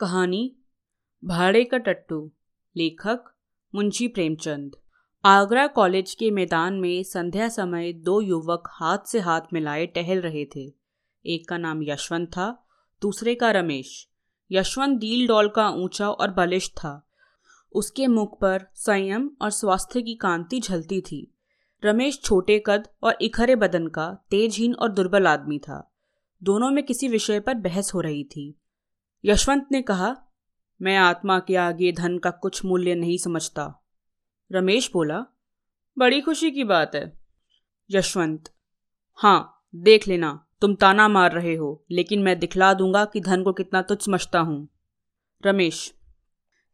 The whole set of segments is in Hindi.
कहानी, भाड़े का टट्टू, लेखक, मुंशी प्रेमचंद। आगरा कॉलेज के मैदान में संध्या समय दो युवक हाथ से हाथ मिलाए टहल रहे थे। एक का नाम यशवंत था, दूसरे का रमेश। यशवंत डील डॉल का ऊँचा और बलिष्ठ था। उसके मुख पर संयम और स्वास्थ्य की कांति झलती थी। रमेश छोटे कद और इखरे बदन का तेजहीन और दुर्बल आदमी था। दोनों में किसी विषय पर बहस हो रही थी। यशवंत ने कहा, मैं आत्मा के आगे धन का कुछ मूल्य नहीं समझता। रमेश बोला, बड़ी खुशी की बात है। यशवंत हाँ देख लेना, तुम ताना मार रहे हो, लेकिन मैं दिखला दूँगा कि धन को कितना तुच्छ समझता हूँ। रमेश,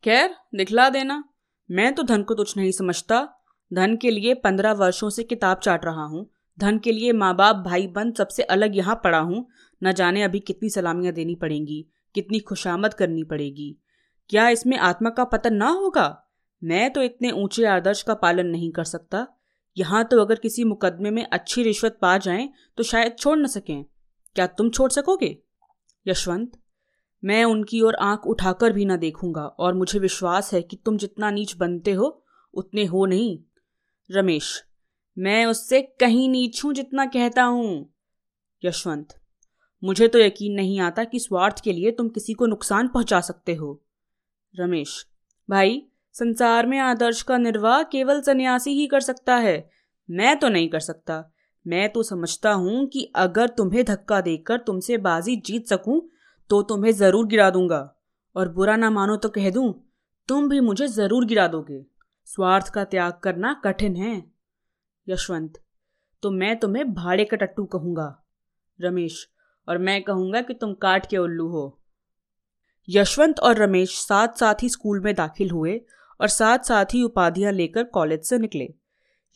खैर, दिखला देना। मैं तो धन को तुच्छ नहीं समझता। धन के लिए पंद्रह वर्षों से किताब चाट रहा हूँ। धन के लिए माँ बाप भाई बंद सबसे अलग यहाँ पड़ा हूँ। न जाने अभी कितनी सलामियाँ देनी पड़ेंगी। कितनी खुशामद करनी पड़ेगी। क्या इसमें आत्मा का पतन ना होगा? मैं तो इतने ऊँचे आदर्श का पालन नहीं कर सकता। यहाँ तो अगर किसी मुकदमे में अच्छी रिश्वत पा जाएँ तो शायद छोड़ न सकें। क्या तुम छोड़ सकोगे? यशवंत, मैं उनकी ओर आँख उठाकर भी ना देखूँगा, और मुझे विश्वास है कि तुम जितना नीच बनते हो, उतने हो नहीं। रमेश, मैं उससे कहीं नीच हूँ जितना कहता हूँ। यशवंत मुझे तो यकीन नहीं आता कि स्वार्थ के लिए तुम किसी को नुकसान पहुँचा सकते हो। रमेश, भाई, संसार में आदर्श का निर्वाह केवल सन्यासी ही कर सकता है। मैं तो नहीं कर सकता। मैं तो समझता हूँ कि अगर तुम्हें धक्का देकर तुमसे बाजी जीत सकूँ तो तुम्हें ज़रूर गिरा दूँगा। और बुरा ना मानो तो कह दूँ, तुम भी मुझे ज़रूर गिरा दोगे। स्वार्थ का त्याग करना कठिन है। यशवंत तो मैं तुम्हें भाड़े का टट्टू कहूँगा। रमेश और मैं कहूँगा कि तुम काट के उल्लू हो। यशवंत और रमेश साथ साथ ही स्कूल में दाखिल हुए और साथ साथ ही उपाधियाँ लेकर कॉलेज से निकले।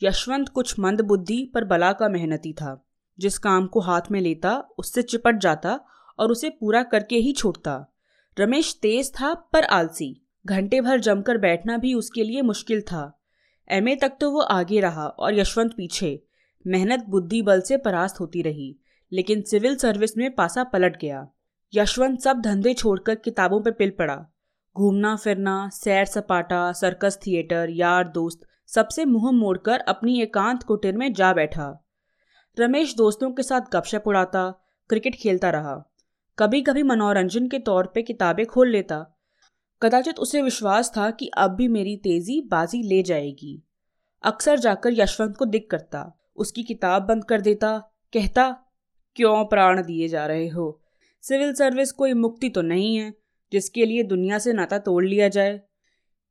यशवंत कुछ मंद बुद्धि पर बला का मेहनती था। जिस काम को हाथ में लेता, उससे चिपट जाता और उसे पूरा करके ही छोड़ता। रमेश तेज था पर आलसी। घंटे भर जमकर बैठना भी उसके लिए मुश्किल था। एमए तक तो वो आगे रहा और यशवंत पीछे। मेहनत बुद्धि बल से परास्त होती रही। लेकिन सिविल सर्विस में पासा पलट गया। यशवंत सब धंधे छोड़कर किताबों पर पिल पड़ा। घूमना, फिरना, सैर सपाटा सर्कस थिएटर यार दोस्त, सबसे मुँह मोड़कर अपनी एकांत कुटीर में जा बैठा। रमेश दोस्तों के साथ गपशप उड़ाता, क्रिकेट खेलता रहा। कभी कभी मनोरंजन के तौर पे किताबें खोल लेता। कदाचित उसे विश्वास था कि अब भी मेरी तेज़ी बाजी ले जाएगी। अक्सर जाकर यशवंत को दिख करता। उसकी किताब बंद कर देता, कहता क्यों प्राण दिए जा रहे हो? सिविल सर्विस कोई मुक्ति तो नहीं है, जिसके लिए दुनिया से नाता तोड़ लिया जाए।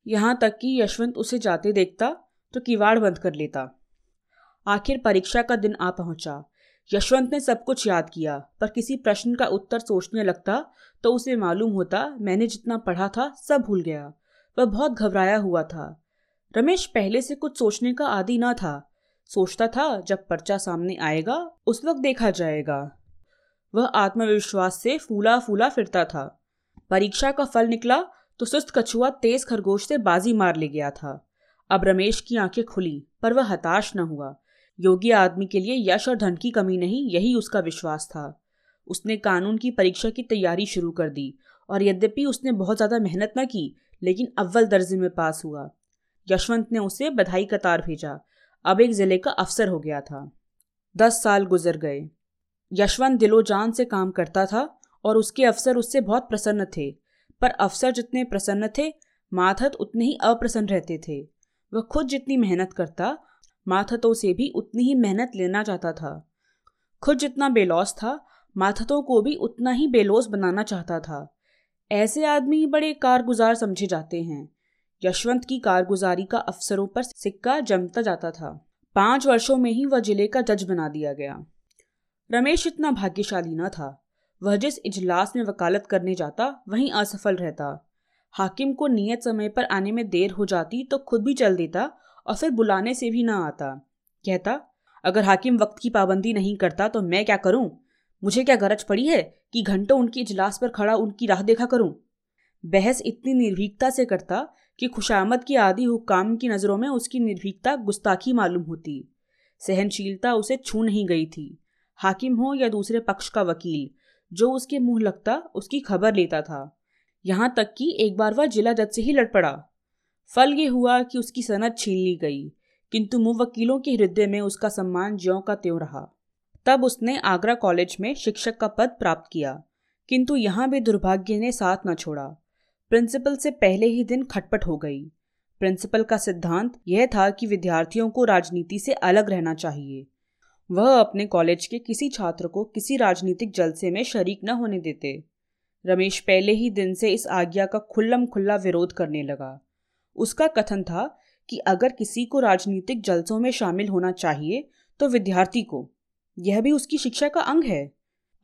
यहाँ तक कि यशवंत उसे जाते देखता तो किवाड़ बंद कर लेता। आखिर परीक्षा का दिन आ पहुँचा। यशवंत ने सब कुछ याद किया, पर किसी प्रश्न का उत्तर सोचने लगता तो उसे मालूम होता, मैंने जितना पढ़ा था, सब भूल गया। वह बहुत घबराया हुआ था। रमेश पहले से कुछ सोचने का आदि ना था। सोचता था, जब पर्चा सामने आएगा, उस वक्त देखा जाएगा। वह आत्मविश्वास से फूला फूला फिरता था। परीक्षा का फल निकला तो सुस्त कछुआ तेज खरगोश से बाजी मार ले गया था। अब रमेश की आँखें खुली, पर वह हताश न हुआ। योगी आदमी के लिए यश और धन की कमी नहीं, यही उसका विश्वास था। उसने कानून की परीक्षा की तैयारी शुरू कर दी, और यद्यपि उसने बहुत ज़्यादा मेहनत न की, लेकिन अव्वल दर्जे में पास हुआ। यशवंत ने उसे बधाई कतार भेजा। अब एक ज़िले का अफसर हो गया था। दस साल गुजर गए। यशवंत दिलोजान से काम करता था और उसके अफसर उससे बहुत प्रसन्न थे, पर अफसर जितने प्रसन्न थे माथत उतने ही अप्रसन्न रहते थे। वह खुद जितनी मेहनत करता माथतों से भी उतनी ही मेहनत लेना चाहता था। खुद जितना बेलौस था माथतों को भी उतना ही बेलौस बनाना चाहता था। ऐसे आदमी बड़े कारगुजार समझे जाते हैं। यशवंत की कारगुजारी का अफसरों पर सिक्का जमता जाता था। पाँच वर्षों में ही वह ज़िले का जज बना दिया गया। रमेश इतना भाग्यशाली न था। वह जिस इजलास में वकालत करने जाता, वहीं असफल रहता। हाकिम को नियत समय पर आने में देर हो जाती तो खुद भी चल देता और फिर बुलाने से भी ना आता। कहता, अगर हाकिम वक्त की पाबंदी नहीं करता तो मैं क्या करूँ? मुझे क्या गरज पड़ी है कि घंटों उनकी इजलास पर खड़ा उनकी राह देखा करूँ? बहस इतनी निर्भीकता से करता कि खुशामद की आदि हुक्काम की नज़रों में उसकी निर्भीकता, गुस्ताखी मालूम होती। सहनशीलता उसे छू नहीं गई थी। हाकिम हो या दूसरे पक्ष का वकील, जो उसके मुँह लगता, उसकी खबर लेता था। यहाँ तक कि एक बार वह जिला जज से ही लड़ पड़ा। फल ये हुआ कि उसकी सनद छीन ली गई, किंतु मुवक्किलों के हृदय में उसका सम्मान ज्यों का त्यों रहा। तब उसने आगरा कॉलेज में शिक्षक का पद प्राप्त किया, किंतु यहाँ भी दुर्भाग्य ने साथ न छोड़ा। प्रिंसिपल से पहले ही दिन खटपट हो गई। प्रिंसिपल का सिद्धांत यह था कि विद्यार्थियों को राजनीति से अलग रहना चाहिए। वह अपने कॉलेज के किसी छात्र को किसी राजनीतिक जलसे में शरीक न होने देते। रमेश पहले ही दिन से इस आज्ञा का खुल्लम खुल्ला विरोध करने लगा। उसका कथन था कि अगर किसी को राजनीतिक जलसों में शामिल होना चाहिए तो विद्यार्थी को। यह भी उसकी शिक्षा का अंग है।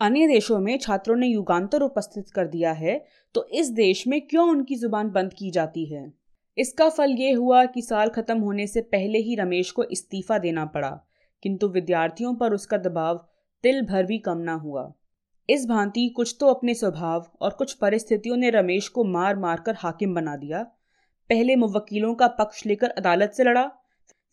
अन्य देशों में छात्रों ने युगांतर उपस्थित कर दिया है तो इस देश में क्यों उनकी ज़ुबान बंद की जाती है? इसका फल ये हुआ कि साल खत्म होने से पहले ही रमेश को इस्तीफा देना पड़ा, किंतु विद्यार्थियों पर उसका दबाव तिल भर भी कम ना हुआ। इस भांति कुछ तो अपने स्वभाव और कुछ परिस्थितियों ने रमेश को मार मार कर हाकिम बना दिया। पहले मुवक्किलों का पक्ष लेकर अदालत से लड़ा,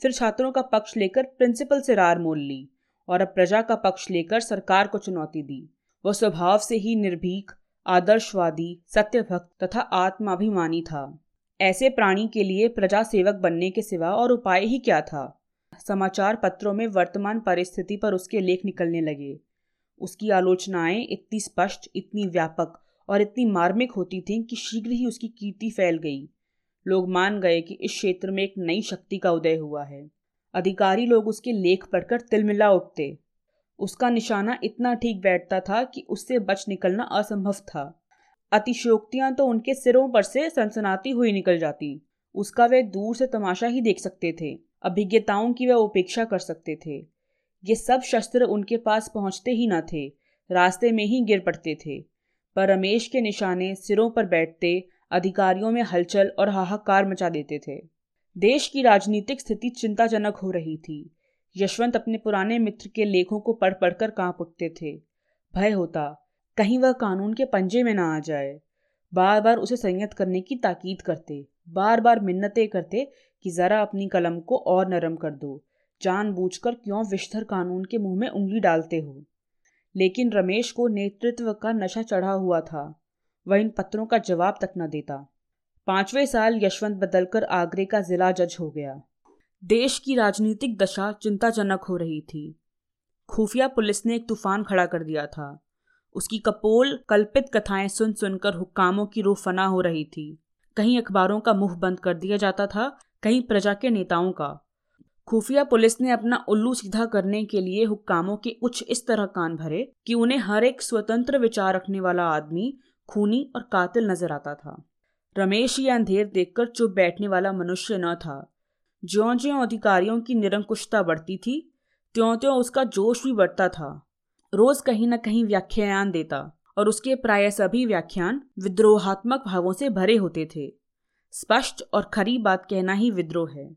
फिर छात्रों का पक्ष लेकर प्रिंसिपल से रार मोल ली। और अब प्रजा का पक्ष लेकर सरकार को चुनौती दी। वह स्वभाव से ही निर्भीक, आदर्शवादी, सत्यभक्त तथा आत्माभिमानी था। ऐसे प्राणी के लिए प्रजा सेवक बनने के सिवा और उपाय ही क्या था? समाचार पत्रों में वर्तमान परिस्थिति पर उसके लेख निकलने लगे। उसकी आलोचनाएँ इतनी स्पष्ट, इतनी व्यापक और इतनी मार्मिक होती थीं कि शीघ्र ही उसकी कीर्ति फैल गई। लोग मान गए कि इस क्षेत्र में एक नई शक्ति का उदय हुआ है। अधिकारी लोग उसके लेख पढ़कर तिलमिला उठते। उसका निशाना इतना ठीक बैठता था कि उससे बच निकलना असंभव था। अतिशोक्तियाँ तो उनके सिरों पर से सनसनाती हुई निकल जाती। उसका वे दूर से तमाशा ही देख सकते थे, अभिज्ञताओं की वह उपेक्षा कर सकते थे। ये सब शस्त्र उनके पास पहुँचते ही न थे, रास्ते में ही गिर पड़ते थे। पर रमेश के निशाने सिरों पर बैठते अधिकारियों में हलचल और हाहाकार मचा देते थे। देश की राजनीतिक स्थिति चिंताजनक हो रही थी। यशवंत अपने पुराने मित्र के लेखों को पढ़ पढ़कर काँप उठते थे। भय होता, कहीं वह कानून के पंजे में ना आ जाए। बार बार उसे संयत करने की ताकीद करते बार बार मिन्नतें करते कि ज़रा अपनी कलम को और नरम कर दो, जानबूझकर क्यों विषधर कानून के मुँह में उंगली डालते हो? लेकिन रमेश को नेतृत्व का नशा चढ़ा हुआ था। वह इन पत्रों का जवाब तक न देता। पाँचवें साल यशवंत बदलकर आगरे का जिला जज हो गया। देश की राजनीतिक दशा चिंताजनक हो रही थी। खुफिया पुलिस ने एक तूफ़ान खड़ा कर दिया था। उसकी कपोल कल्पित कथाएँ सुन सुनकर हुक्कामों की रूह फना हो रही थी। कहीं अखबारों का मुँह बंद कर दिया जाता था, कहीं प्रजा के नेताओं का। खुफिया पुलिस ने अपना उल्लू सीधा करने के लिए हुक्कामों के कुछ इस तरह कान भरे कि उन्हें हर एक स्वतंत्र विचार रखने वाला आदमी, खूनी और कातिल नज़र आता था। रमेश ये अंधेर देखकर चुप बैठने वाला मनुष्य न था। ज्यो ज्यो अधिकारियों की निरंकुशता बढ़ती थी त्यों त्यों उसका जोश भी बढ़ता था। रोज कहीं न कहीं व्याख्यान देता और उसके प्राय सभी व्याख्यान विद्रोहात्मक भावों से भरे होते थे। स्पष्ट और खरी बात कहना ही विद्रोह है।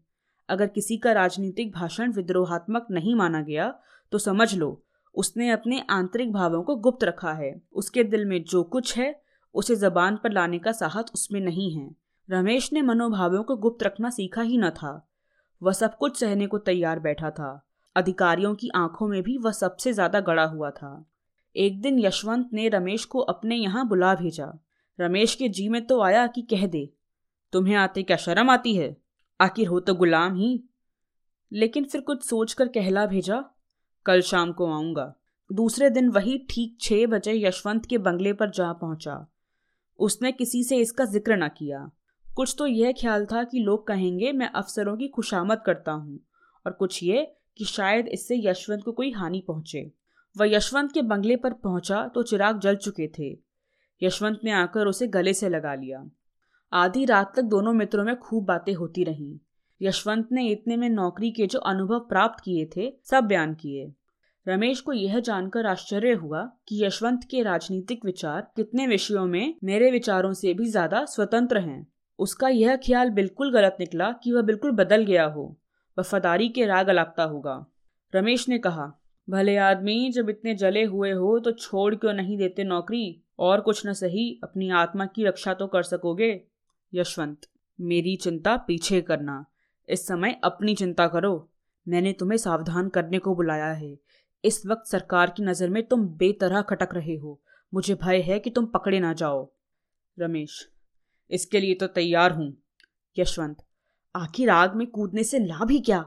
अगर किसी का राजनीतिक भाषण विद्रोहात्मक नहीं माना गया तो समझ लो, उसने अपने आंतरिक भावों को गुप्त रखा है। उसके दिल में जो कुछ है उसे जबान पर लाने का साहस उसमें नहीं है। रमेश ने मनोभावों को गुप्त रखना सीखा ही न था। वह सब कुछ सहने को तैयार बैठा था। अधिकारियों की आँखों में भी वह सबसे ज़्यादा गड़ा हुआ था। एक दिन यशवंत ने रमेश को अपने यहाँ बुला भेजा। रमेश के जी में तो आया कि कह दे, तुम्हें आते क्या शर्म आती है? आखिर हो तो गुलाम ही। लेकिन फिर कुछ सोचकर कहला भेजा, कल शाम को आऊँगा। दूसरे दिन वही ठीक छह बजे यशवंत के बंगले पर जा पहुँचा। उसने किसी से इसका ज़िक्र न किया। कुछ तो यह ख्याल था कि लोग कहेंगे, मैं अफसरों की खुशामद करता हूँ। और कुछ ये कि शायद इससे यशवंत को कोई हानि पहुँचे। वह यशवंत के बंगले पर पहुँचा तो चिराग जल चुके थे। यशवंत ने आकर उसे गले से लगा लिया। आधी रात तक दोनों मित्रों में खूब बातें होती रहीं। यशवंत ने इतने में नौकरी के जो अनुभव प्राप्त किए थे, सब बयान किए। रमेश को यह जानकर आश्चर्य हुआ कि यशवंत के राजनीतिक विचार कितने विषयों में मेरे विचारों से भी ज़्यादा स्वतंत्र हैं। उसका यह ख्याल बिल्कुल गलत निकला कि वह बिल्कुल बदल गया हो। वफादारी के राग अलापता होगा। रमेश ने कहा, भले आदमी जब इतने जले हुए हो तो छोड़ क्यों नहीं देते नौकरी? और कुछ न सही, अपनी आत्मा की रक्षा तो कर सकोगे? यशवंत, मेरी चिंता पीछे करना। इस समय अपनी चिंता करो। मैंने तुम्हें सावधान करने को बुलाया है। इस वक्त सरकार की नज़र में तुम बेतरह खटक रहे हो। मुझे भय है कि तुम पकड़े ना जाओ। रमेश, इसके लिए तो तैयार हूँ। यशवंत, आखिर आग में कूदने से लाभ ही क्या?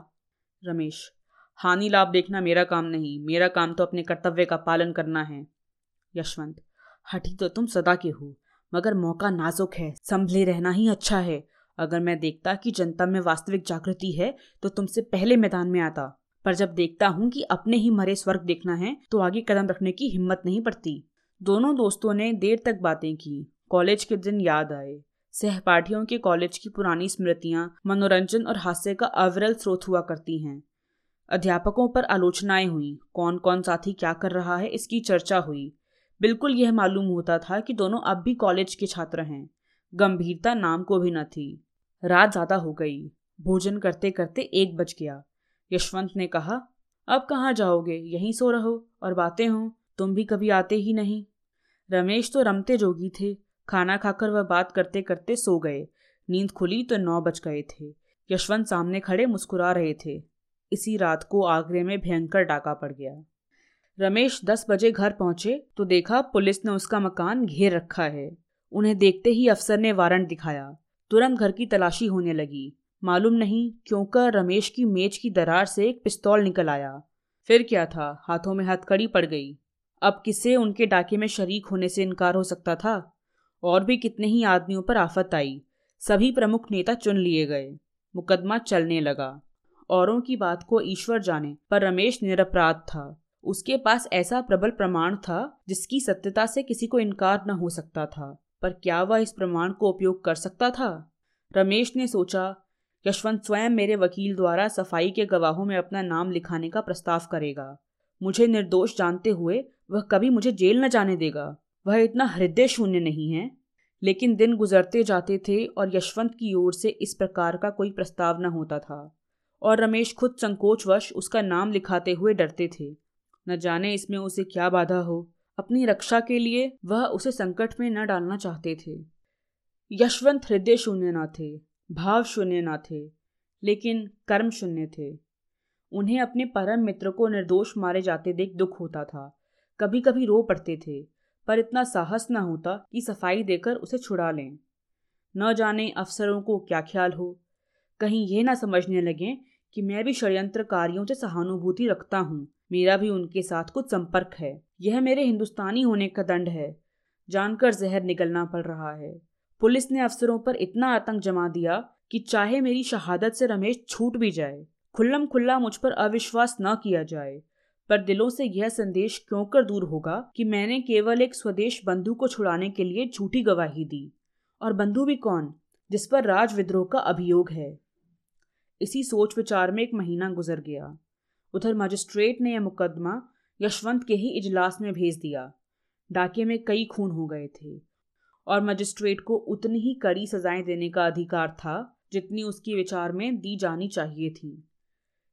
रमेश, हानि लाभ देखना मेरा काम नहीं। मेरा काम तो अपने कर्तव्य का पालन करना है। यशवंत हठी तो तुम सदा के हो, मगर मौका नाजुक है। संभले रहना ही अच्छा है। अगर मैं देखता कि जनता में वास्तविक जागृति है तो तुमसे पहले मैदान में आता। पर जब देखता हूँ कि अपने ही मरे स्वर्ग देखना है तो आगे कदम रखने की हिम्मत नहीं पड़ती। दोनों दोस्तों ने देर तक बातें की। कॉलेज के दिन याद आए। सहपाठियों के कॉलेज की पुरानी स्मृतियाँ, मनोरंजन और हास्य का अविरल स्रोत हुआ करती हैं। अध्यापकों पर आलोचनाएँ हुई। कौन कौन साथी क्या कर रहा है, इसकी चर्चा हुई। बिल्कुल यह मालूम होता था कि दोनों अब भी कॉलेज के छात्र हैं। गंभीरता नाम को भी न थी। रात ज़्यादा हो गई। भोजन करते करते एक बज गया। यशवंत ने कहा, अब कहाँ जाओगे? यहीं सो रहो और बातें हों। तुम भी कभी आते ही नहीं। रमेश तो रमते जोगी थे। खाना खाकर वह बात करते करते सो गए। नींद खुली तो नौ बज गए थे। यशवंत सामने खड़े मुस्कुरा रहे थे। इसी रात को आगरे में भयंकर डाका पड़ गया। रमेश दस बजे घर पहुँचे तो देखा पुलिस ने उसका मकान घेर रखा है। उन्हें देखते ही अफसर ने वारंट दिखाया। तुरंत घर की तलाशी होने लगी। मालूम नहीं क्यों कर रमेश की मेज की दरार से एक पिस्तौल निकल आया। फिर क्या था? हाथों में हथकड़ी पड़ गई। अब किसे उनके डाके में शरीक होने से इनकार हो सकता था? और भी कितने ही आदमियों पर आफत आई। सभी प्रमुख नेता चुन लिए गए। मुकदमा चलने लगा। औरों की बात को ईश्वर जाने, पर रमेश निरपराध था। उसके पास ऐसा प्रबल प्रमाण था, जिसकी सत्यता से किसी को इनकार न हो सकता था। पर क्या वह इस प्रमाण को उपयोग कर सकता था? रमेश ने सोचा यशवंत स्वयं मेरे वकील द्वारा सफ़ाई के गवाहों में अपना नाम लिखाने का प्रस्ताव करेगा। मुझे निर्दोष जानते हुए वह कभी मुझे जेल न जाने देगा। वह इतना हृदय शून्य नहीं है। लेकिन दिन गुजरते जाते थे और यशवंत की ओर से इस प्रकार का कोई प्रस्ताव न होता था। और रमेश खुद संकोचवश उसका नाम लिखाते हुए डरते थे। न जाने इसमें उसे क्या बाधा हो। अपनी रक्षा के लिए वह उसे संकट में न डालना चाहते थे। यशवंत हृदय शून्य न थे। भाव शून्य न थे, लेकिन कर्म शून्य थे। उन्हें अपने परम मित्र को निर्दोष मारे जाते देख दुख होता था। कभी कभी रो पड़ते थे, पर इतना साहस न होता कि सफ़ाई देकर उसे छुड़ा लें। न जाने अफसरों को क्या ख्याल हो। कहीं ये ना समझने लगे कि मैं भी षड्यंत्रकारियों से सहानुभूति रखता हूँ। मेरा भी उनके साथ कुछ संपर्क है। यह मेरे हिंदुस्तानी होने का दंड है। जानकर जहर निकलना पड़ रहा है। पुलिस ने अफसरों पर इतना आतंक जमा दिया कि चाहे मेरी शहादत से रमेश छूट भी जाए, खुल्लम खुल्ला मुझ पर अविश्वास न किया जाए, पर दिलों से यह संदेश क्यों कर दूर होगा कि मैंने केवल एक स्वदेश बंधु को छुड़ाने के लिए झूठी गवाही दी? और बंधु भी कौन, जिस पर राज विद्रोह का अभियोग है? इसी सोच विचार में एक महीना गुजर गया। उधर मजिस्ट्रेट ने यह मुकदमा यशवंत के ही इजलास में भेज दिया। डाके में कई खून हो गए थे। और मजिस्ट्रेट को उतनी ही कड़ी सजाएँ देने का अधिकार था, जितनी उसके विचार में दी जानी चाहिए थी।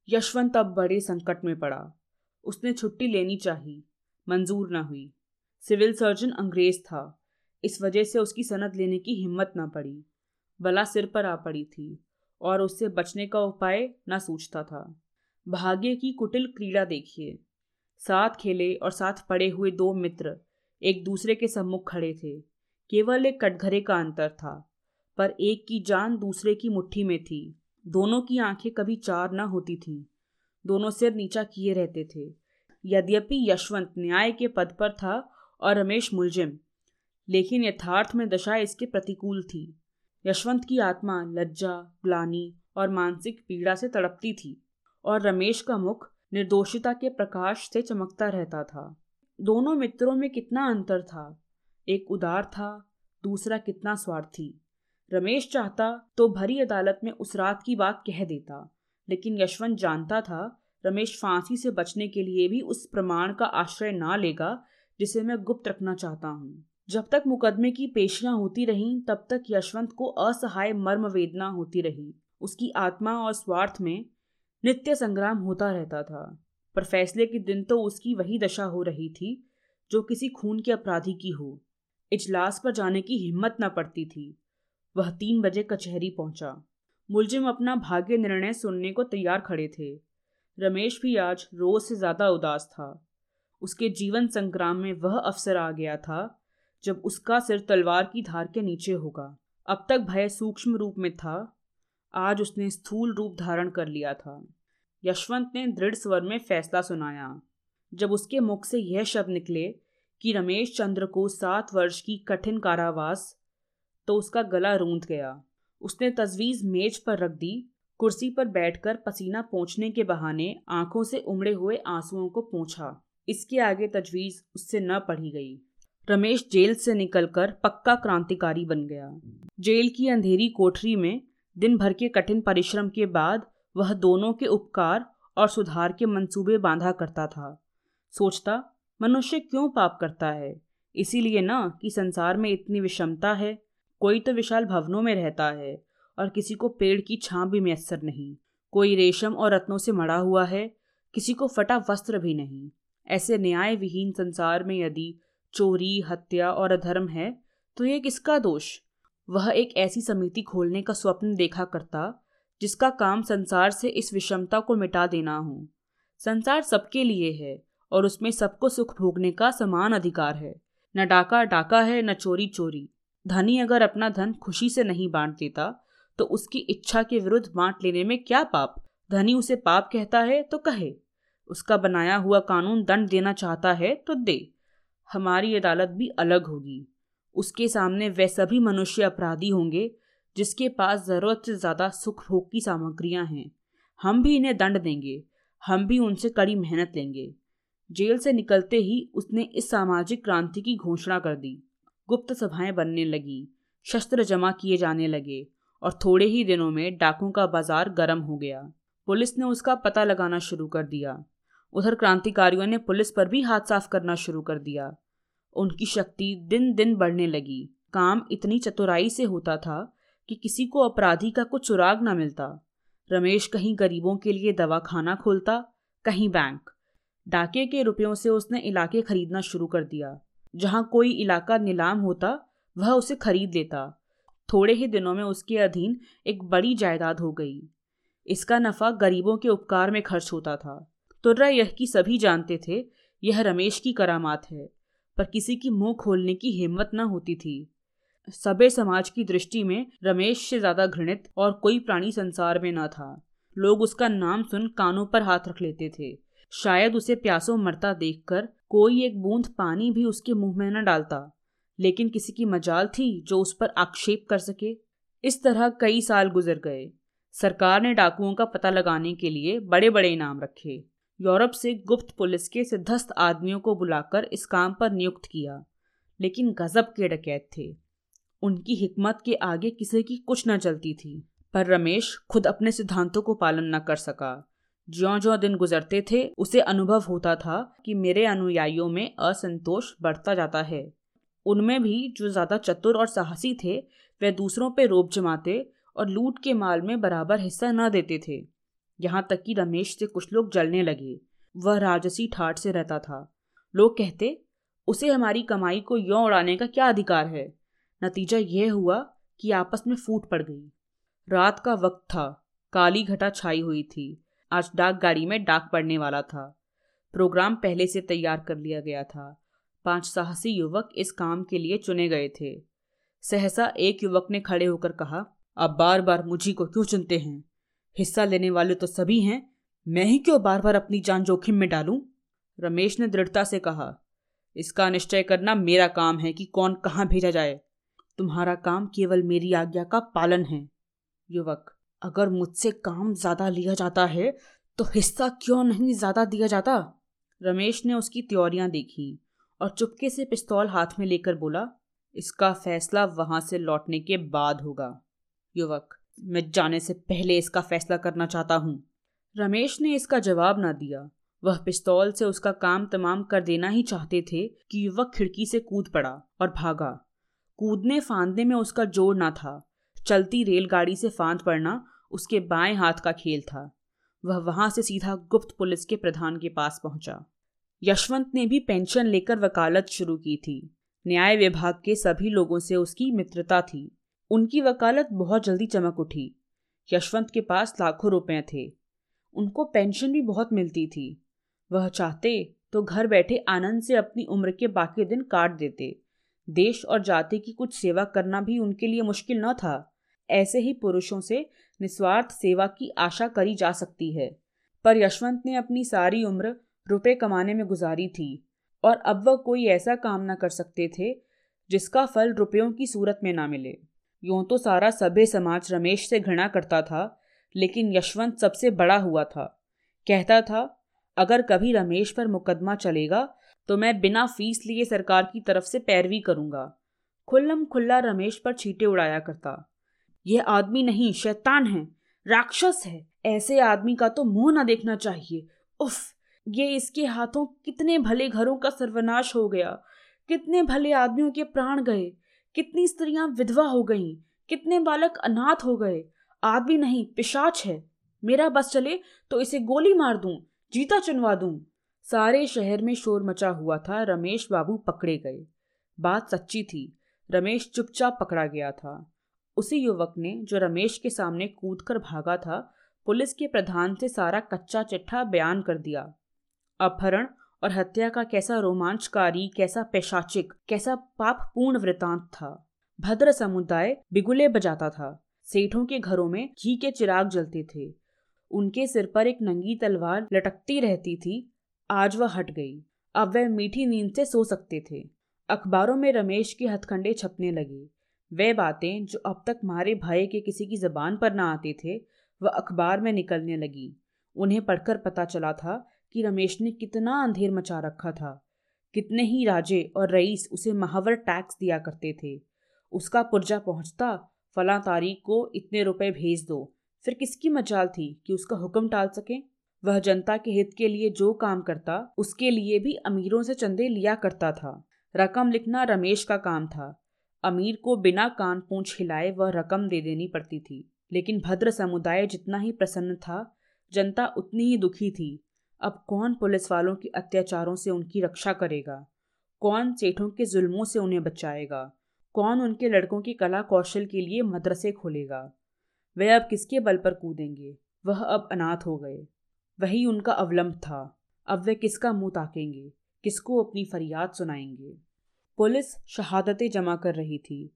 यशवंत अब बड़े संकट में पड़ा। उसने छुट्टी लेनी चाहिए। मंजूर न हुई। सिविल सर्जन अंग्रेज़ था। इस वजह से उसकी सनद लेने की हिम्मत न पड़ी। बला सिर पर आ पड़ी थी और उससे बचने का उपाय ना सूझता था। भाग्य की कुटिल क्रीड़ा देखिए। साथ खेले और साथ पड़े हुए दो मित्र एक दूसरे के सम्मुख खड़े थे। केवल एक कटघरे का अंतर था, पर एक की जान दूसरे की मुट्ठी में थी। दोनों की आँखें कभी चार न होती थीं। दोनों सिर नीचा किए रहते थे। यद्यपि यशवंत न्याय के पद पर था और रमेश मुलजिम, लेकिन यथार्थ में दशा इसके प्रतिकूल थी। यशवंत की आत्मा लज्जा, ग्लानी और मानसिक पीड़ा से तड़पती थी और रमेश का मुख निर्दोषिता के प्रकाश से चमकता रहता था। दोनों मित्रों में कितना अंतर था। एक उदार था, दूसरा कितना स्वार्थी रमेश चाहता तो भरी अदालत में उस रात की बात कह देता, लेकिन यशवंत जानता था, रमेश फांसी से बचने के लिए भी उस प्रमाण का आश्रय ना लेगा, जिसे मैं गुप्त रखना चाहता हूँ। जब तक मुकदमे की पेशियाँ होती रहीं, तब तक यशवंत को असहाय मर्म वेदना होती रही। उसकी आत्मा और स्वार्थ में नित्य संग्राम होता रहता था, पर फैसले के दिन तो उसकी वही दशा हो रही थी, जो किसी खून के अपराधी की हो। इजलास पर जाने की हिम्मत न पड़ती थी। वह तीन बजे कचहरी पहुँचा। मुलजिम अपना भाग्य निर्णय सुनने को तैयार खड़े थे। रमेश भी आज रोज से ज़्यादा उदास था। उसके जीवन संग्राम में वह अवसर आ गया था, जब उसका सिर तलवार की धार के नीचे होगा। अब तक भय सूक्ष्म रूप में था। आज उसने स्थूल रूप धारण कर लिया था। यशवंत ने दृढ़ स्वर में फैसला सुनाया। जब उसके मुख से यह शब्द निकले कि रमेश चंद्र को सात वर्ष की कठिन कारावास तो उसका गला रूंध गया। उसने तजवीज मेज पर रख दी, कुर्सी पर बैठकर पसीना पहुँचने के बहाने आँखों से उमड़े हुए आंसुओं को पूछा। इसके आगे तजवीज उससे न पढ़ी गई। रमेश जेल से निकलकर पक्का क्रांतिकारी बन गया। जेल की अंधेरी कोठरी में दिन भर के कठिन परिश्रम के बाद वह दोनों के उपकार और सुधार के मंसूबे बांधा करता था। सोचता मनुष्य क्यों पाप करता है? इसीलिए ना कि संसार में इतनी विषमता है। कोई तो विशाल भवनों में रहता है और किसी को पेड़ की छां भी मैसर नहीं। कोई रेशम और रत्नों से मड़ा हुआ है, किसी को फटा वस्त्र भी नहीं। ऐसे न्याय विहीन संसार में यदि चोरी, हत्या और अधर्म है तो ये किसका दोष? वह एक ऐसी समिति खोलने का स्वप्न देखा करता, जिसका काम संसार से इस विषमता को मिटा देना हो। संसार सबके लिए है और उसमें सबको सुख भोगने का समान अधिकार है। न डाका डाका है, न चोरी चोरी। धनी अगर अपना धन खुशी से नहीं बांट देता तो उसकी इच्छा के विरुद्ध बांट लेने में क्या पाप? धनी उसे पाप कहता है तो कहे। उसका बनाया हुआ कानून दंड देना चाहता है तो दे। हमारी अदालत भी अलग होगी। उसके सामने वे सभी मनुष्य अपराधी होंगे, जिसके पास ज़रूरत से ज़्यादा सुख भोग की सामग्रियाँ हैं। हम भी इन्हें दंड देंगे। हम भी उनसे कड़ी मेहनत लेंगे। जेल से निकलते ही उसने इस सामाजिक क्रांति की घोषणा कर दी। गुप्त सभाएँ बनने लगी, शस्त्र जमा किए जाने लगे और थोड़े ही दिनों में डाकों का बाज़ार गर्म हो गया। पुलिस ने उसका पता लगाना शुरू कर दिया। उधर क्रांतिकारियों ने पुलिस पर भी हाथ साफ़ करना शुरू कर दिया। उनकी शक्ति दिन दिन बढ़ने लगी। काम इतनी चतुराई से होता था कि किसी को अपराधी का कुछ सुराग न मिलता। रमेश कहीं गरीबों के लिए दवा खाना खोलता, कहीं बैंक। डाके के रुपयों से उसने इलाके खरीदना शुरू कर दिया। जहाँ कोई इलाका नीलाम होता, वह उसे खरीद लेता। थोड़े ही दिनों में उसके अधीन एक बड़ी जायदाद हो गई। इसका नफा गरीबों के उपकार में खर्च होता था। तुर्रा यह की सभी जानते थे, यह रमेश की करामात है, पर किसी की मुँह खोलने की हिम्मत न होती थी। सबे समाज की दृष्टि में रमेश से ज़्यादा घृणित और कोई प्राणी संसार में न था। लोग उसका नाम सुन कानों पर हाथ रख लेते थे। शायद उसे प्यासों मरता देखकर कोई एक बूंद पानी भी उसके मुँह में न डालता। लेकिन किसी की मजाल थी जो उस पर आक्षेप कर सके। इस तरह कई साल गुजर गए। सरकार ने डाकुओं का पता लगाने के लिए बड़े बड़े इनाम रखे। यूरोप से गुप्त पुलिस के सिद्धस्त आदमियों को बुलाकर इस काम पर नियुक्त किया। लेकिन गजब के डकैत थे। उनकी हिकमत के आगे किसी की कुछ न चलती थी। पर रमेश खुद अपने सिद्धांतों को पालन न कर सका। ज्यो ज्यो दिन गुजरते थे, उसे अनुभव होता था कि मेरे अनुयायियों में असंतोष बढ़ता जाता है। उनमें भी जो ज़्यादा चतुर और साहसी थे वे दूसरों पर रोप जमाते और लूट के माल में बराबर हिस्सा न देते थे। यहाँ तक कि रमेश से कुछ लोग जलने लगे। वह राजसी ठाट से रहता था। लोग कहते, उसे हमारी कमाई को यों उड़ाने का क्या अधिकार है? नतीजा यह हुआ कि आपस में फूट पड़ गई। रात का वक्त था। काली घटा छाई हुई थी। आज डाक गाड़ी में डाक पड़ने वाला था। प्रोग्राम पहले से तैयार कर लिया गया था। पाँच साहसी युवक इस काम के लिए चुने गए थे। सहसा एक युवक ने खड़े होकर कहा अब बार बार मुझी को क्यों चुनते हैं? हिस्सा लेने वाले तो सभी हैं। मैं ही क्यों बार बार अपनी जान जोखिम में डालूं? रमेश ने दृढ़ता से कहा, इसका निश्चय करना मेरा काम है कि कौन कहाँ भेजा जाए। तुम्हारा काम केवल मेरी आज्ञा का पालन है। युवक अगर मुझसे काम ज़्यादा लिया जाता है तो हिस्सा क्यों नहीं ज़्यादा दिया जाता? रमेश ने उसकी त्योरियाँ देखी और चुपके से पिस्तौल हाथ में लेकर बोला, इसका फैसला वहाँ से लौटने के बाद होगा, युवक। मैं जाने से पहले इसका फैसला करना चाहता हूँ। रमेश ने इसका जवाब ना दिया। वह पिस्तौल से उसका काम तमाम कर देना ही चाहते थे कि युवक खिड़की से कूद पड़ा और भागा। कूदने फांदने में उसका ज़ोर ना था। चलती रेलगाड़ी से फांद पड़ना उसके बाएँ हाथ का खेल था। वह वहाँ से सीधा गुप्त पुलिस के प्रधान के पास पहुँचा। यशवंत ने भी पेंशन लेकर वकालत शुरू की थी। न्याय विभाग के सभी लोगों से उसकी मित्रता थी। उनकी वकालत बहुत जल्दी चमक उठी। यशवंत के पास लाखों रुपए थे। उनको पेंशन भी बहुत मिलती थी। वह चाहते तो घर बैठे आनंद से अपनी उम्र के बाकी दिन काट देते। देश और जाति की कुछ सेवा करना भी उनके लिए मुश्किल न था। ऐसे ही पुरुषों से निस्वार्थ सेवा की आशा करी जा सकती है। पर यशवंत ने अपनी सारी उम्र रुपए कमाने में गुजारी थी और अब वह कोई ऐसा काम न कर सकते थे जिसका फल रुपयों की सूरत में ना मिले। यूँ तो सारा सभ्य समाज रमेश से घृणा करता था, लेकिन यशवंत सबसे बड़ा हुआ था। कहता था, अगर कभी रमेश पर मुकदमा चलेगा तो मैं बिना फ़ीस लिए सरकार की तरफ़ से पैरवी करूँगा। खुल्लम खुल्ला रमेश पर छीटे उड़ाया करता। यह आदमी नहीं, शैतान है, राक्षस है। ऐसे आदमी का तो मुँह ना देखना चाहिए। उफ, ये इसके हाथों कितने भले घरों का सर्वनाश हो गया। कितने भले आदमियों के प्राण गए। कितनी स्त्रियाँ विधवा हो गईं। कितने बालक अनाथ हो गए। आदमी नहीं, पिशाच है। मेरा बस चले तो इसे गोली मार दूँ, जीता चुनवा दूँ। सारे शहर में शोर मचा हुआ था। रमेश बाबू पकड़े गए। बात सच्ची थी। रमेश चुपचाप पकड़ा गया था। उसी युवक ने, जो रमेश के सामने कूद कर भागा था, पुलिस के प्रधान से सारा कच्चा चिट्ठा बयान कर दिया। अपहरण और हत्या का कैसा रोमांचकारी, कैसा पैशाचिक, कैसा पापपूर्ण वृतांत था। भद्र समुदाय बिगुले बजाता था। सेठों के घरों में घी के चिराग जलते थे। उनके सिर पर एक नंगी तलवार लटकती रहती थी। आज वह हट गई। अब वह मीठी नींद से सो सकते थे। अखबारों में रमेश के हथकंडे छपने लगे। वे बातें जो अब तक मारे भाई के किसी की जबान पर ना आते थे, वह अखबार में निकलने लगी। उन्हें पढ़कर पता चला था कि रमेश ने कितना अंधेर मचा रखा था। कितने ही राजे और रईस उसे महावर टैक्स दिया करते थे। उसका पुर्जा पहुँचता, फला तारीख को इतने रुपए भेज दो। फिर किसकी मजाल थी कि उसका हुक्म टाल सके? वह जनता के हित के लिए जो काम करता, उसके लिए भी अमीरों से चंदे लिया करता था। रकम लिखना रमेश का काम था। अमीर को बिना कान पूछ हिलाए वह रकम दे देनी पड़ती थी। लेकिन भद्र समुदाय जितना ही प्रसन्न था, जनता उतनी ही दुखी थी। अब कौन पुलिस वालों के अत्याचारों से उनकी रक्षा करेगा? कौन सेठों के जुल्मों से उन्हें बचाएगा? कौन उनके लड़कों की कला कौशल के लिए मदरसे खोलेगा? वे अब किसके बल पर कूदेंगे? वह अब अनाथ हो गए। वही उनका अवलंब था। अब वे किसका मुँह ताकेंगे? किसको अपनी फरियाद सुनाएँगे? पुलिस शहादतें जमा कर रही थी।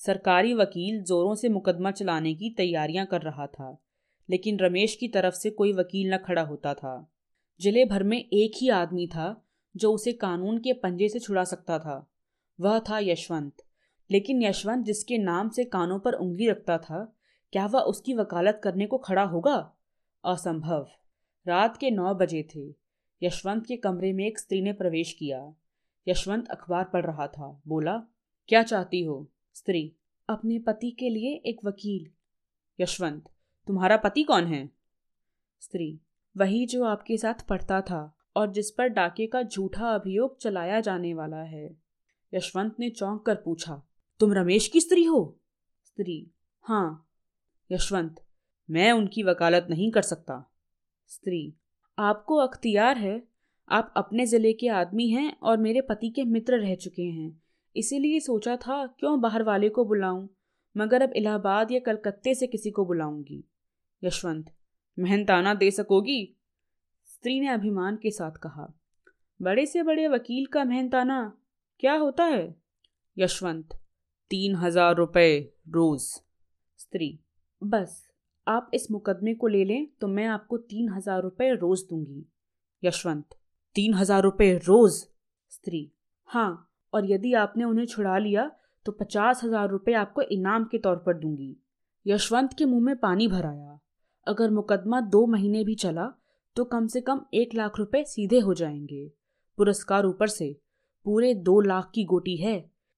सरकारी वकील जोरों से मुकदमा चलाने की तैयारियाँ कर रहा था, लेकिन रमेश की तरफ़ से कोई वकील न खड़ा होता था। ज़िले भर में एक ही आदमी था जो उसे कानून के पंजे से छुड़ा सकता था। वह था यशवंत, लेकिन यशवंत जिसके नाम से कानों पर उंगली रखता था, क्या वह उसकी वकालत करने को खड़ा होगा? असंभव। रात के नौ बजे थे। यशवंत के कमरे में एक स्त्री ने प्रवेश किया। यशवंत अखबार पढ़ रहा था। बोला, क्या चाहती हो? स्त्री, अपने पति के लिए एक वकील। यशवंत, तुम्हारा पति कौन है? स्त्री, वही जो आपके साथ पढ़ता था और जिस पर डाके का झूठा अभियोग चलाया जाने वाला है। यशवंत ने चौंक कर पूछा, तुम रमेश की स्त्री हो? स्त्री हाँ। यशवंत, मैं उनकी वकालत नहीं कर सकता। स्त्री, आपको अख्तियार है आप अपने ज़िले के आदमी हैं और मेरे पति के मित्र रह चुके हैं। इसीलिए सोचा था, क्यों बाहर वाले को बुलाऊं? मगर अब इलाहाबाद या कलकत्ते से किसी को बुलाऊँगी। यशवंत, मेहनताना दे सकोगी? स्त्री ने अभिमान के साथ कहा। बड़े से बड़े वकील का मेहनताना, क्या होता है? यशवंत, तीन हज़ार रुपये रोज। स्त्री, बस, आप इस मुकदमे को ले लें तो मैं आपको तीन हज़ार रुपये रोज दूँगी। यशवंत तीन हज़ार रुपये रोज, स्त्री। हाँ और यदि आपने उन्हें छुड़ा लिया तो पचास हज़ार रुपये आपको इनाम के तौर पर दूँगी। यशवंत के मुँह में पानी भर आया। अगर मुकदमा दो महीने भी चला तो कम से कम एक लाख रुपए सीधे हो जाएँगे। पुरस्कार ऊपर से, पूरे दो लाख की गोटी है।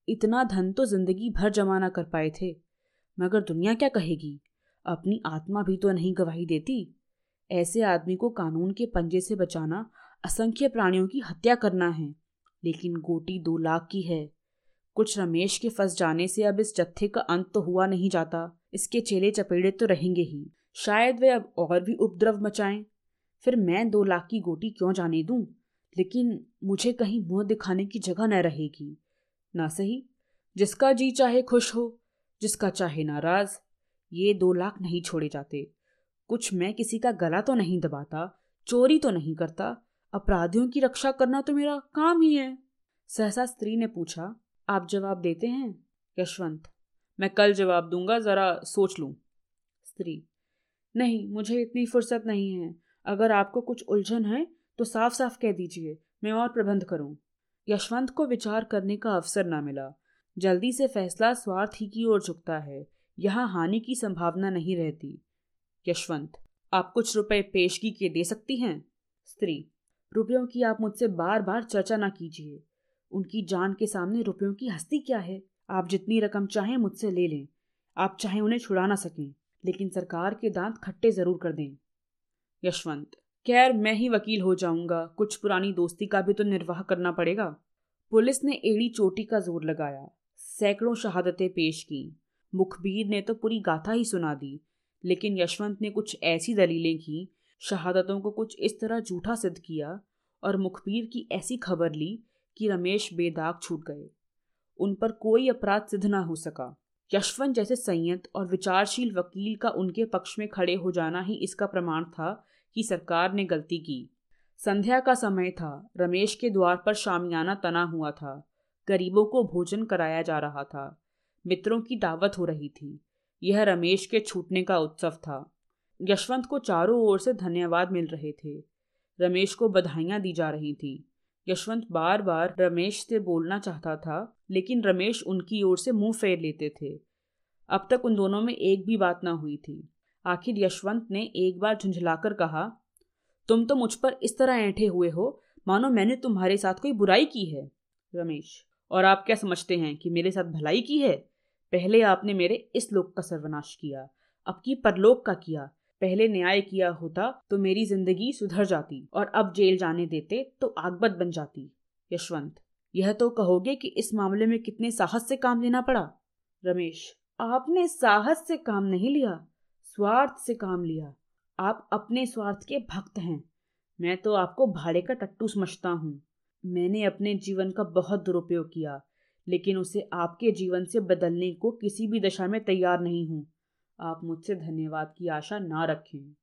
इतना धन तो ज़िंदगी भर जमा ना कर पाए थे। मगर दुनिया क्या कहेगी? अपनी आत्मा भी तो नहीं गवाही देती। ऐसे आदमी को कानून के पंजे से बचाना असंख्य प्राणियों की हत्या करना है, लेकिन गोटी दो लाख की है। कुछ रमेश के फंस जाने से अब इस जत्थे का अंत तो हुआ नहीं जाता, इसके चेले चपेड़े तो रहेंगे ही। शायद वे अब और भी उपद्रव मचाएँ। फिर मैं दो लाख की गोटी क्यों जाने दूँ? लेकिन मुझे कहीं मुँह दिखाने की जगह न रहेगी। ना सही? जिसका जी चाहे खुश हो, जिसका चाहे नाराज़, ये दो लाख नहीं छोड़े जाते। कुछ मैं किसी का गला तो नहीं दबाता, चोरी तो नहीं करता अपराधियों की रक्षा करना तो मेरा काम ही है। सहसा स्त्री ने पूछा, आप जवाब देते हैं? यशवंत, मैं कल जवाब दूँगा, जरा सोच लूँ। स्त्री, नहीं, मुझे इतनी फुर्सत नहीं है। अगर आपको कुछ उलझन है तो साफ़ साफ़ कह दीजिए, मैं और प्रबंध करूँ। यशवंत को विचार करने का अवसर ना मिला। जल्दी से फैसला स्वार्थ ही की ओर झुकता है। यहाँ हानि की संभावना नहीं रहती। यशवंत, आप कुछ रुपए पेशगी के दे सकती हैं? स्त्री रुपयों की आप मुझसे बार बार चर्चा ना कीजिए। उनकी जान के सामने रुपयों की हस्ती क्या है? आप जितनी रकम चाहें मुझसे ले लें। आप चाहे उन्हें छुड़ा ना सकें, लेकिन सरकार के दांत खट्टे ज़रूर कर दें। यशवंत, खैर मैं ही वकील हो जाऊँगा। कुछ पुरानी दोस्ती का भी तो निर्वाह करना पड़ेगा। पुलिस ने एड़ी चोटी का ज़ोर लगाया। सैकड़ों शहादतें पेश की। मुखबीर ने तो पूरी गाथा ही सुना दी, लेकिन यशवंत ने कुछ ऐसी दलीलें की शहादतों को कुछ इस तरह झूठा सिद्ध किया और मुखबीर की ऐसी खबर ली कि रमेश बेदाग छूट गए। उन पर कोई अपराध सिद्ध ना हो सका। यशवंत जैसे संयत और विचारशील वकील का उनके पक्ष में खड़े हो जाना ही इसका प्रमाण था कि सरकार ने गलती की। संध्या का समय था। रमेश के द्वार पर शामियाना तना हुआ था। गरीबों को भोजन कराया जा रहा था। मित्रों की दावत हो रही थी। यह रमेश के छूटने का उत्सव था। यशवंत को चारों ओर से धन्यवाद मिल रहे थे। रमेश को बधाइयाँ दी जा रही थी। यशवंत बार बार रमेश से बोलना चाहता था, लेकिन रमेश उनकी ओर से मुँह फेर लेते थे। अब तक उन दोनों में एक भी बात ना हुई थी। आखिर यशवंत ने एक बार झुंझलाकर कहा, तुम तो मुझ पर इस तरह ऐंठे हुए हो। मानो मैंने तुम्हारे साथ कोई बुराई की है। रमेश, और आप क्या समझते हैं कि मेरे साथ भलाई की है? पहले आपने मेरे इस लोक का सर्वनाश किया, अब की परलोक का किया। पहले न्याय किया होता तो मेरी ज़िंदगी सुधर जाती और अब जेल जाने देते तो आगबत बन जाती, यशवंत। यह तो कहोगे कि इस मामले में कितने साहस से काम लेना पड़ा? रमेश, आपने साहस से काम नहीं लिया, स्वार्थ से काम लिया। आप अपने स्वार्थ के भक्त हैं। मैं तो आपको भाड़े का टट्टू समझता हूँ। मैंने अपने जीवन का बहुत दुरुपयोग किया, लेकिन उसे आपके जीवन से बदलने को किसी भी दशा में तैयार नहीं हूँ। आप मुझसे धन्यवाद की आशा ना रखें।